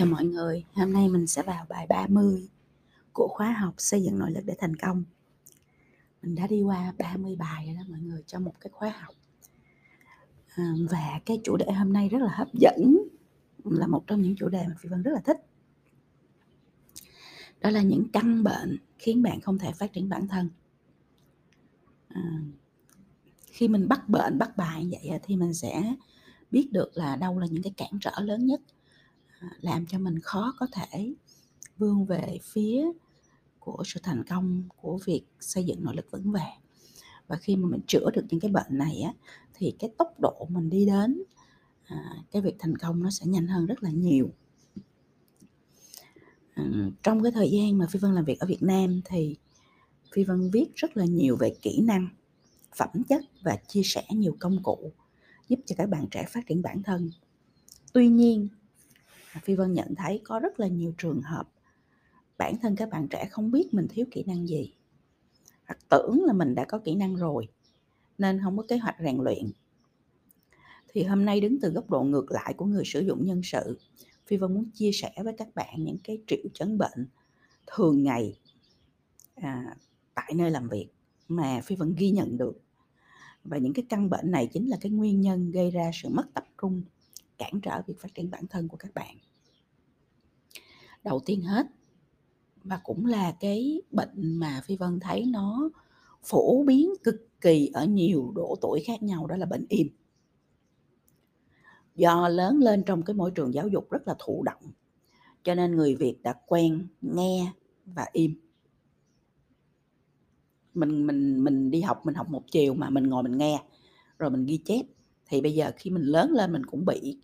Chào mọi người, hôm nay mình sẽ vào bài 30 của khóa học xây dựng nội lực để thành công. Mình đã đi qua 30 bài rồi đó mọi người trong một cái khóa học. À, và cái chủ đề hôm nay rất là hấp dẫn, là một trong những chủ đề mà Phi Vân rất là thích. Đó là những căn bệnh khiến bạn không thể phát triển bản thân. À, khi mình bắt bệnh, bắt bài như vậy thì mình sẽ biết được là đâu là những cái cản trở lớn nhất làm cho mình khó có thể vươn về phía của sự thành công của việc xây dựng nội lực vững vàng. Và khi mà mình chữa được những cái bệnh này á thì cái tốc độ mình đi đến à, cái việc thành công nó sẽ nhanh hơn rất là nhiều. À, trong cái thời gian mà phi vân làm việc ở việt nam thì phi vân viết rất là nhiều về kỹ năng phẩm chất và chia sẻ nhiều công cụ giúp cho các bạn trẻ phát triển bản thân. Tuy nhiên Phi Vân nhận thấy có rất là nhiều trường hợp bản thân các bạn trẻ không biết mình thiếu kỹ năng gì. Hoặc tưởng là mình đã có kỹ năng rồi nên không có kế hoạch rèn luyện. Thì hôm nay đứng từ góc độ ngược lại của người sử dụng nhân sự phi vân muốn chia sẻ với các bạn những cái triệu chứng bệnh thường ngày à, tại nơi làm việc mà phi vân ghi nhận được. Và những cái căn bệnh này chính là cái nguyên nhân gây ra sự mất tập trung cản trở việc phát triển bản thân của các bạn. Đầu tiên hết, và cũng là cái bệnh mà phi vân thấy nó phổ biến cực kỳ ở nhiều độ tuổi khác nhau, đó là bệnh im. Do lớn lên trong cái môi trường giáo dục rất là thụ động, cho nên người việt đã quen nghe và im. Mình mình mình đi học, mình học một chiều mà mình ngồi mình nghe, rồi mình ghi chép. Thì bây giờ khi mình lớn lên mình cũng bị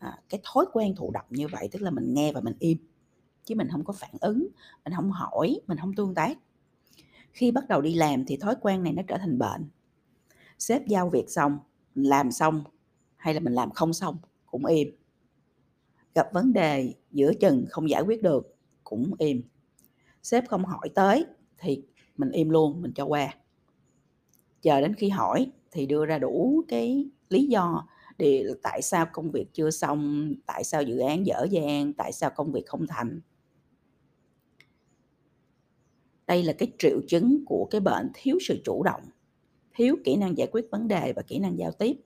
à, cái thói quen thụ động như vậy tức là mình nghe và mình im chứ mình không có phản ứng mình không hỏi mình không tương tác. Khi bắt đầu đi làm thì thói quen này nó trở thành bệnh. Sếp giao việc xong làm xong hay là mình làm không xong cũng im. Gặp vấn đề giữa chừng không giải quyết được cũng im. Sếp không hỏi tới thì mình im luôn mình cho qua. Chờ đến khi hỏi thì đưa ra đủ cái lý do thì tại sao công việc chưa xong? Tại sao dự án dở dang? Tại sao công việc không thành? Đây là cái triệu chứng của cái bệnh thiếu sự chủ động, thiếu kỹ năng giải quyết vấn đề và kỹ năng giao tiếp.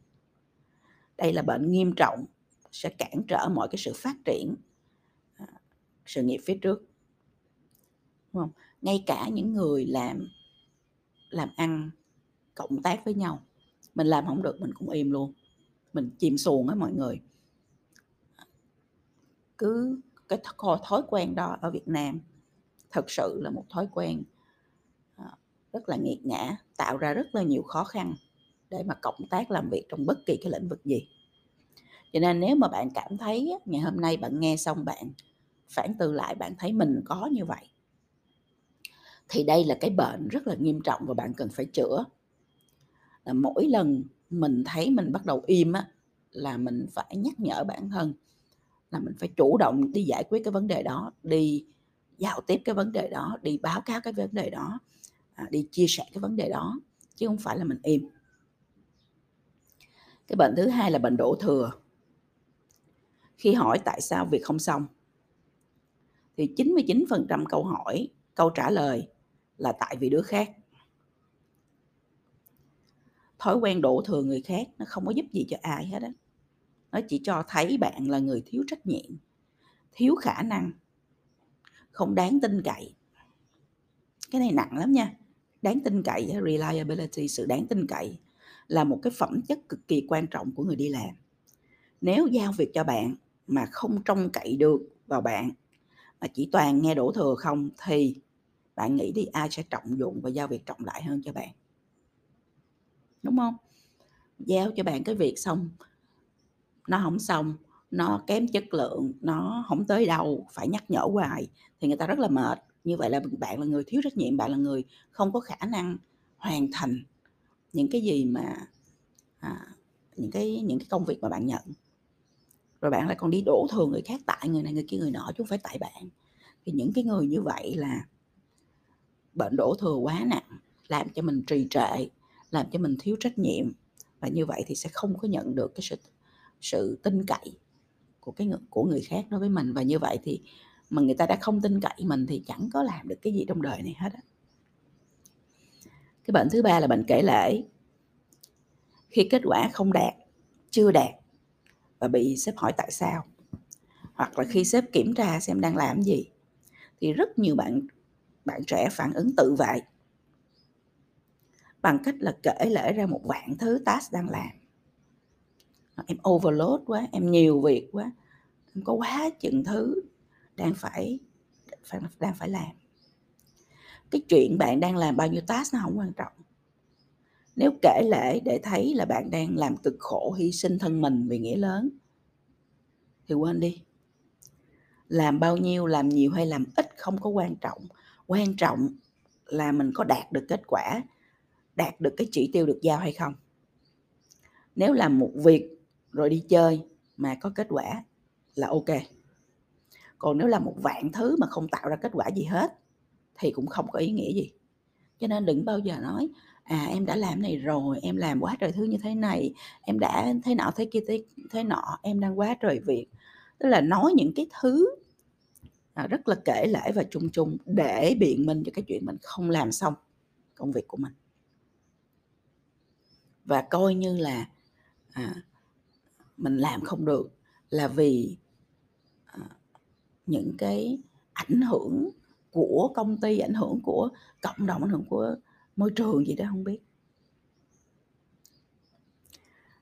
Đây là bệnh nghiêm trọng, sẽ cản trở mọi cái sự phát triển à, sự nghiệp phía trước. Đúng không? ngay cả những người làm làm ăn cộng tác với nhau, mình làm không được, mình cũng im luôn mình chìm xuồng á mọi người. Cứ cái thói quen đó ở Việt Nam thật sự là một thói quen à, rất là nghiệt ngã, tạo ra rất là nhiều khó khăn để mà cộng tác làm việc trong bất kỳ cái lĩnh vực gì. Cho nên nếu mà bạn cảm thấy ngày hôm nay bạn nghe xong bạn phản từ lại, bạn thấy mình có như vậy, thì đây là cái bệnh rất là nghiêm trọng và bạn cần phải chữa. Là mỗi lần mình thấy mình bắt đầu im á, là mình phải nhắc nhở bản thân là mình phải chủ động đi giải quyết cái vấn đề đó, đi giao tiếp cái vấn đề đó, đi báo cáo cái vấn đề đó à, đi chia sẻ cái vấn đề đó, chứ không phải là mình im. Cái bệnh thứ hai là bệnh đổ thừa. Khi hỏi tại sao việc không xong, thì 99% câu hỏi, câu trả lời là tại vì đứa khác thói quen đổ thừa người khác, nó không có giúp gì cho ai hết á. Nó chỉ cho thấy bạn là người thiếu trách nhiệm, thiếu khả năng, không đáng tin cậy. Cái này nặng lắm nha. Đáng tin cậy reliability, sự đáng tin cậy là một cái phẩm chất cực kỳ quan trọng của người đi làm. Nếu giao việc cho bạn mà không trông cậy được vào bạn, mà chỉ toàn nghe đổ thừa không, thì bạn nghĩ đi, ai sẽ trọng dụng và giao việc trọng lại hơn cho bạn? Đúng không? Giao cho bạn cái việc xong nó không xong nó kém chất lượng nó không tới đâu phải nhắc nhở hoài thì người ta rất là mệt. Như vậy là bạn là người thiếu trách nhiệm bạn là người không có khả năng hoàn thành những cái gì mà à, những cái những cái công việc mà bạn nhận. Rồi bạn lại còn đi đổ thừa người khác tại người này người kia người nọ chứ không phải tại bạn. Thì những cái người như vậy là bệnh đổ thừa quá nặng làm cho mình trì trệ làm cho mình thiếu trách nhiệm và như vậy thì sẽ không có nhận được cái sự sự tin cậy của cái của người khác đối với mình và như vậy thì mà người ta đã không tin cậy mình thì chẳng có làm được cái gì trong đời này hết á. Cái bệnh thứ ba là bệnh kể lể. Khi kết quả không đạt, chưa đạt và bị sếp hỏi tại sao, hoặc là khi sếp kiểm tra xem đang làm gì, thì rất nhiều bạn bạn trẻ phản ứng tự vậy bằng cách là kể lể ra một vạn thứ task đang làm. Ờ, em overload quá, em nhiều việc quá, em có quá chừng thứ đang phải phải đang phải làm. Cái chuyện bạn đang làm bao nhiêu task nó không quan trọng. Nếu kể lể để thấy là bạn đang làm cực khổ, hy sinh thân mình vì nghĩa lớn thì quên đi. Làm bao nhiêu, làm nhiều hay làm ít không có quan trọng. Quan trọng là mình có đạt được kết quả, đạt được cái chỉ tiêu được giao hay không. Nếu làm một việc rồi đi chơi mà có kết quả là ok. Còn nếu làm một vạn thứ mà không tạo ra kết quả gì hết thì cũng không có ý nghĩa gì. Cho nên đừng bao giờ nói à em đã làm này rồi, em làm quá trời thứ như thế này, em đã thế nọ thế kia thế, thế nọ, em đang quá trời việc. Tức là nói những cái thứ à, rất là kể lể và chung chung để biện minh cho cái chuyện mình không làm xong công việc của mình và coi như là à, mình làm không được là vì à, những cái ảnh hưởng của công ty ảnh hưởng của cộng đồng ảnh hưởng của môi trường gì đó không biết.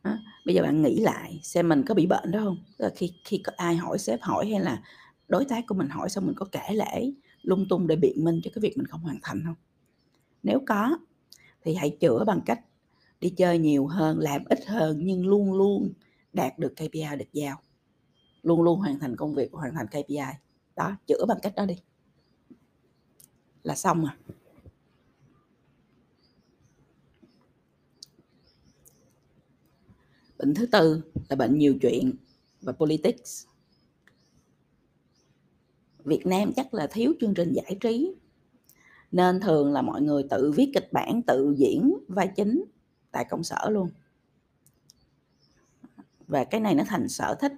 À, bây giờ bạn nghĩ lại xem mình có bị bệnh đó không? Là khi khi có ai hỏi sếp hỏi hay là đối tác của mình hỏi xong mình có kể lễ lung tung để biện minh cho cái việc mình không hoàn thành không? Nếu có thì hãy chữa bằng cách đi chơi nhiều hơn, làm ít hơn nhưng luôn luôn đạt được KPI được giao. Luôn luôn hoàn thành công việc, hoàn thành KPI đó, chữa bằng cách đó đi. Là xong à bệnh thứ tư là bệnh nhiều chuyện và politics. Việt Nam chắc là thiếu chương trình giải trí, nên thường là mọi người tự viết kịch bản, tự diễn vai chính tại công sở luôn. Và cái này nó thành sở thích.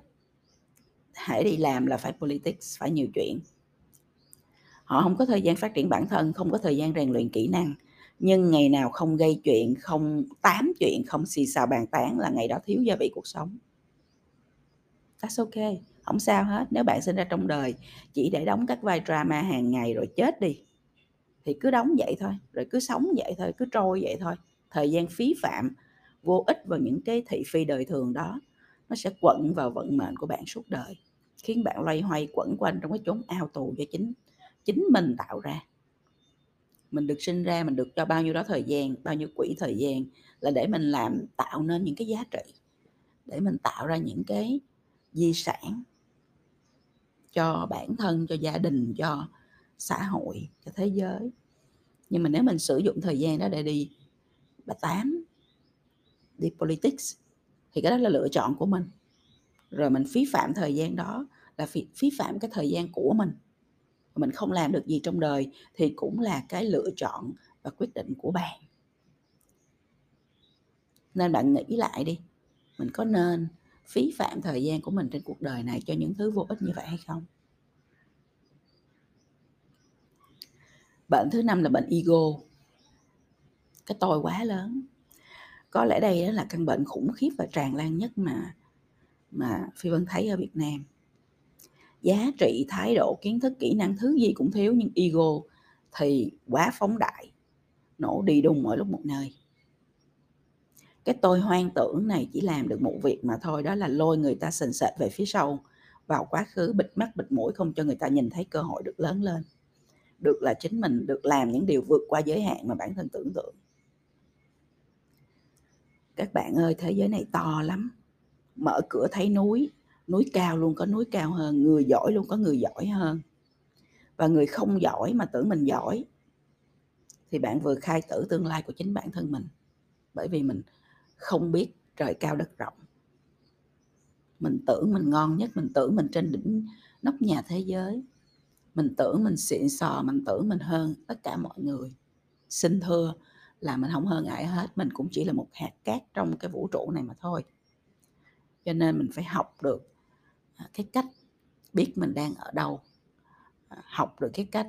Hãy đi làm là phải politics, phải nhiều chuyện. Họ không có thời gian phát triển bản thân, không có thời gian rèn luyện kỹ năng. Nhưng ngày nào không gây chuyện, không tám chuyện, không xì xào bàn tán là ngày đó thiếu gia vị cuộc sống. That's ok không sao hết. Nếu bạn sinh ra trong đời, chỉ để đóng các vai drama hàng ngày rồi chết đi, thì cứ đóng vậy thôi, rồi cứ sống vậy thôi, cứ trôi vậy thôi thời gian phí phạm vô ích vào những cái thị phi đời thường đó, nó sẽ quẩn vào vận mệnh của bạn suốt đời, khiến bạn loay hoay quẩn quanh trong cái chốn ao tù do chính chính mình tạo ra. Mình được sinh ra, mình được cho bao nhiêu đó thời gian, bao nhiêu quỹ thời gian là để mình làm, tạo nên những cái giá trị, để mình tạo ra những cái di sản cho bản thân, cho gia đình, cho xã hội, cho thế giới. Nhưng mà nếu mình sử dụng thời gian đó để đi bà tám đi politics thì cái đó là lựa chọn của mình. Rồi mình phí phạm thời gian đó là phí, phí phạm cái thời gian của mình. Mình không làm được gì trong đời thì cũng là cái lựa chọn và quyết định của bạn. Nên bạn nghĩ lại đi mình có nên phí phạm thời gian của mình trên cuộc đời này cho những thứ vô ích như vậy hay không? Bệnh thứ năm là bệnh ego cái tôi quá lớn. Có lẽ đây là căn bệnh khủng khiếp và tràn lan nhất mà mà phi vân thấy ở việt nam. Giá trị, thái độ, kiến thức, kỹ năng, thứ gì cũng thiếu, nhưng ego thì quá phóng đại, nổ đi đùng mỗi lúc một nơi. Cái tôi hoang tưởng này chỉ làm được một việc mà thôi, đó là lôi người ta sình sệt về phía sau, vào quá khứ bịt mắt, bịt mũi, không cho người ta nhìn thấy cơ hội được lớn lên. Được là chính mình, được làm những điều vượt qua giới hạn mà bản thân tưởng tượng các bạn ơi, thế giới này to lắm. Mở cửa thấy núi núi cao luôn, có núi cao hơn, người giỏi luôn, có người giỏi hơn. Và người không giỏi mà tưởng mình giỏi, thì bạn vừa khai tử tương lai của chính bản thân mình. Bởi vì mình không biết trời cao đất rộng. Mình tưởng mình ngon nhất, mình tưởng mình trên đỉnh nóc nhà thế giới. Mình tưởng mình xịn sò, mình tưởng mình hơn tất cả mọi người. Xin thưa là mình không hơn ai hết, mình cũng chỉ là một hạt cát trong cái vũ trụ này mà thôi. Cho nên mình phải học được à, cái cách biết mình đang ở đâu à, học được cái cách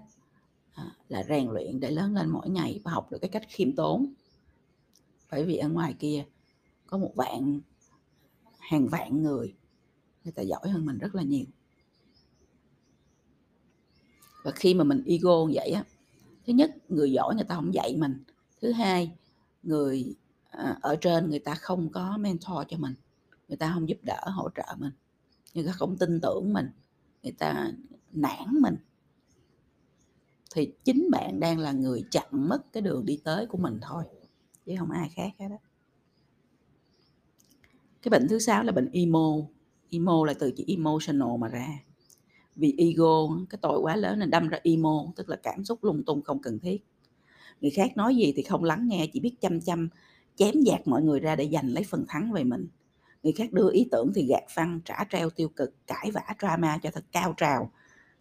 à, là rèn luyện để lớn lên mỗi ngày và học được cái cách khiêm tốn. Bởi vì ở ngoài kia có một vạn, hàng vạn người người ta giỏi hơn mình rất là nhiều. Và khi mà mình ego như vậy á, thứ nhất, người giỏi người ta không dạy mình thứ hai, người à, ở trên người ta không có mentor cho mình, người ta không giúp đỡ, hỗ trợ mình, người ta không tin tưởng mình, người ta nản mình. Thì chính bạn đang là người chặn mất cái đường đi tới của mình thôi, chứ không ai khác hết đó cái bệnh thứ sáu là bệnh emo. Emo là từ chữ emotional mà ra. Vì ego, cái tội quá lớn nên đâm ra emo, tức là cảm xúc lung tung không cần thiết người khác nói gì thì không lắng nghe chỉ biết chăm chăm chém dạt mọi người ra để giành lấy phần thắng về mình. Người khác đưa ý tưởng thì gạt phăng trả treo tiêu cực cãi vã drama cho thật cao trào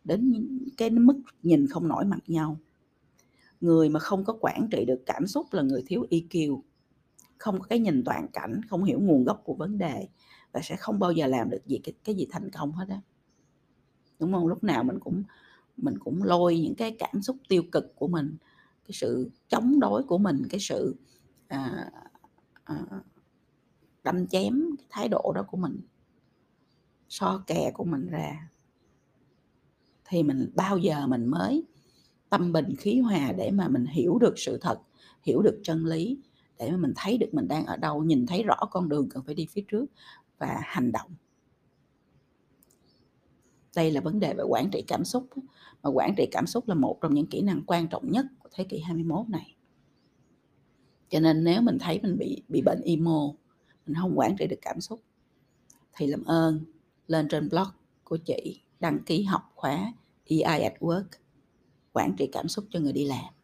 đến cái mức nhìn không nổi mặt nhau. Người mà không có quản trị được cảm xúc là người thiếu EQ không có cái nhìn toàn cảnh không hiểu nguồn gốc của vấn đề và sẽ không bao giờ làm được gì cái, cái gì thành công hết á. Đúng không? Lúc nào mình cũng mình cũng lôi những cái cảm xúc tiêu cực của mình cái sự chống đối của mình cái sự à, à, đâm chém cái thái độ đó của mình so kè của mình ra. Thì mình bao giờ mình mới tâm bình khí hòa để mà mình hiểu được sự thật hiểu được chân lý để mà mình thấy được mình đang ở đâu nhìn thấy rõ con đường cần phải đi phía trước và hành động. Đây là vấn đề về quản trị cảm xúc mà quản trị cảm xúc là một trong những kỹ năng quan trọng nhất thế kỷ 21 này. Cho nên nếu mình thấy mình bị bị bệnh emo, mình không quản trị được cảm xúc, thì làm ơn lên trên blog của chị đăng ký học khóa EI at Work, quản trị cảm xúc cho người đi làm.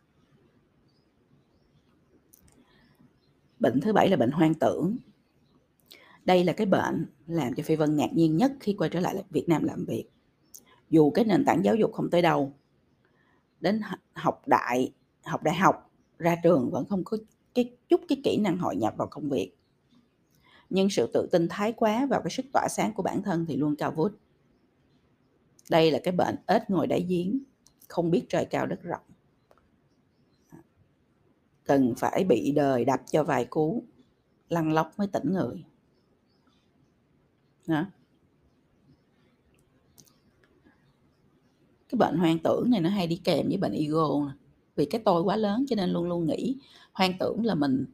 Bệnh thứ bảy là bệnh hoang tưởng. Đây là cái bệnh làm cho phi vân ngạc nhiên nhất khi quay trở lại việt nam làm việc. Dù cái nền tảng giáo dục không tới đâu, đến học đại học đại học, ra trường vẫn không có cái chút cái kỹ năng hội nhập vào công việc. Nhưng sự tự tin thái quá vào cái sức tỏa sáng của bản thân thì luôn cao vút. Đây là cái bệnh ếch ngồi đáy giếng, không biết trời cao đất rộng. Cần phải bị đời đập cho vài cú, lăn lóc mới tỉnh người. Đó. cái bệnh hoang tưởng này nó hay đi kèm với bệnh ego nè vì cái tôi quá lớn cho nên luôn luôn nghĩ, hoang tưởng là mình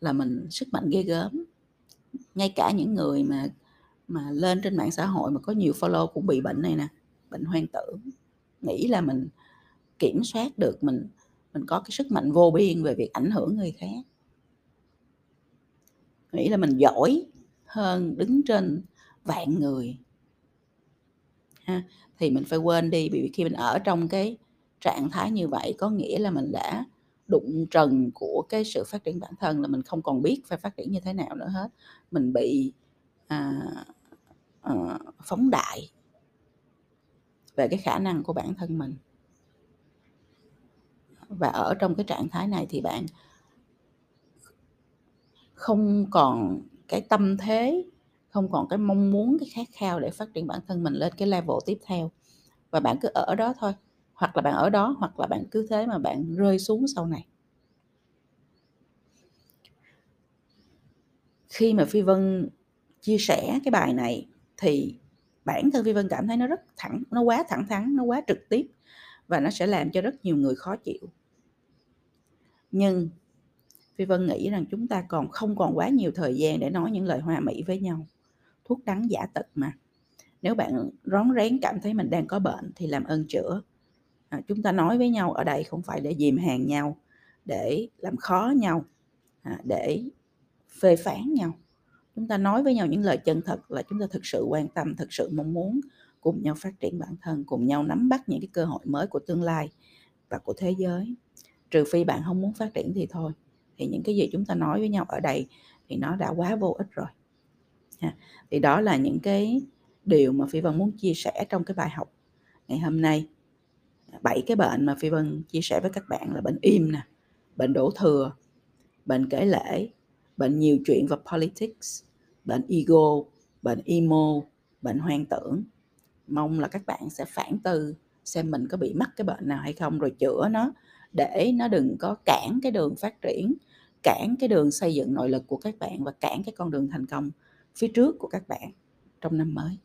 là mình sức mạnh ghê gớm. Ngay cả những người mà mà lên trên mạng xã hội mà có nhiều follow cũng bị bệnh này nè, bệnh hoang tưởng. Nghĩ là mình kiểm soát được mình mình có cái sức mạnh vô biên về việc ảnh hưởng người khác. Nghĩ là mình giỏi hơn đứng trên vạn người. Ha, thì mình phải quên đi vì khi mình ở trong cái trạng thái như vậy có nghĩa là mình đã đụng trần của cái sự phát triển bản thân là mình không còn biết phải phát triển như thế nào nữa hết. Mình bị à, à, phóng đại về cái khả năng của bản thân mình. Và ở trong cái trạng thái này thì bạn không còn cái tâm thế không còn cái mong muốn cái khát khao để phát triển bản thân mình lên cái level tiếp theo. Và bạn cứ ở đó thôi hoặc là bạn ở đó, hoặc là bạn cứ thế mà bạn rơi xuống sau này. Khi mà phi vân chia sẻ cái bài này thì bản thân phi vân cảm thấy nó rất thẳng, nó quá thẳng thắn, nó quá trực tiếp và nó sẽ làm cho rất nhiều người khó chịu. Nhưng phi vân nghĩ rằng chúng ta còn không còn quá nhiều thời gian để nói những lời hoa mỹ với nhau, thuốc đắng giả tật mà. Nếu bạn rón rén cảm thấy mình đang có bệnh thì làm ơn chữa à, chúng ta nói với nhau ở đây không phải để dìm hàng nhau để làm khó nhau à, để phê phán nhau. Chúng ta nói với nhau những lời chân thật là chúng ta thực sự quan tâm thực sự mong muốn cùng nhau phát triển bản thân cùng nhau nắm bắt những cái cơ hội mới của tương lai và của thế giới. Trừ phi bạn không muốn phát triển thì thôi. Thì những cái gì chúng ta nói với nhau ở đây thì nó đã quá vô ích rồi. À, thì đó là những cái điều mà phi vân muốn chia sẻ trong cái bài học ngày hôm nay bảy cái bệnh mà phi vân chia sẻ với các bạn là bệnh im nè bệnh đổ thừa bệnh kể lễ bệnh nhiều chuyện và politics bệnh ego bệnh emo bệnh hoang tưởng. Mong là các bạn sẽ phản tư xem mình có bị mắc cái bệnh nào hay không rồi chữa nó để nó đừng có cản cái đường phát triển, cản cái đường xây dựng nội lực của các bạn và cản cái con đường thành công phía trước của các bạn trong năm mới.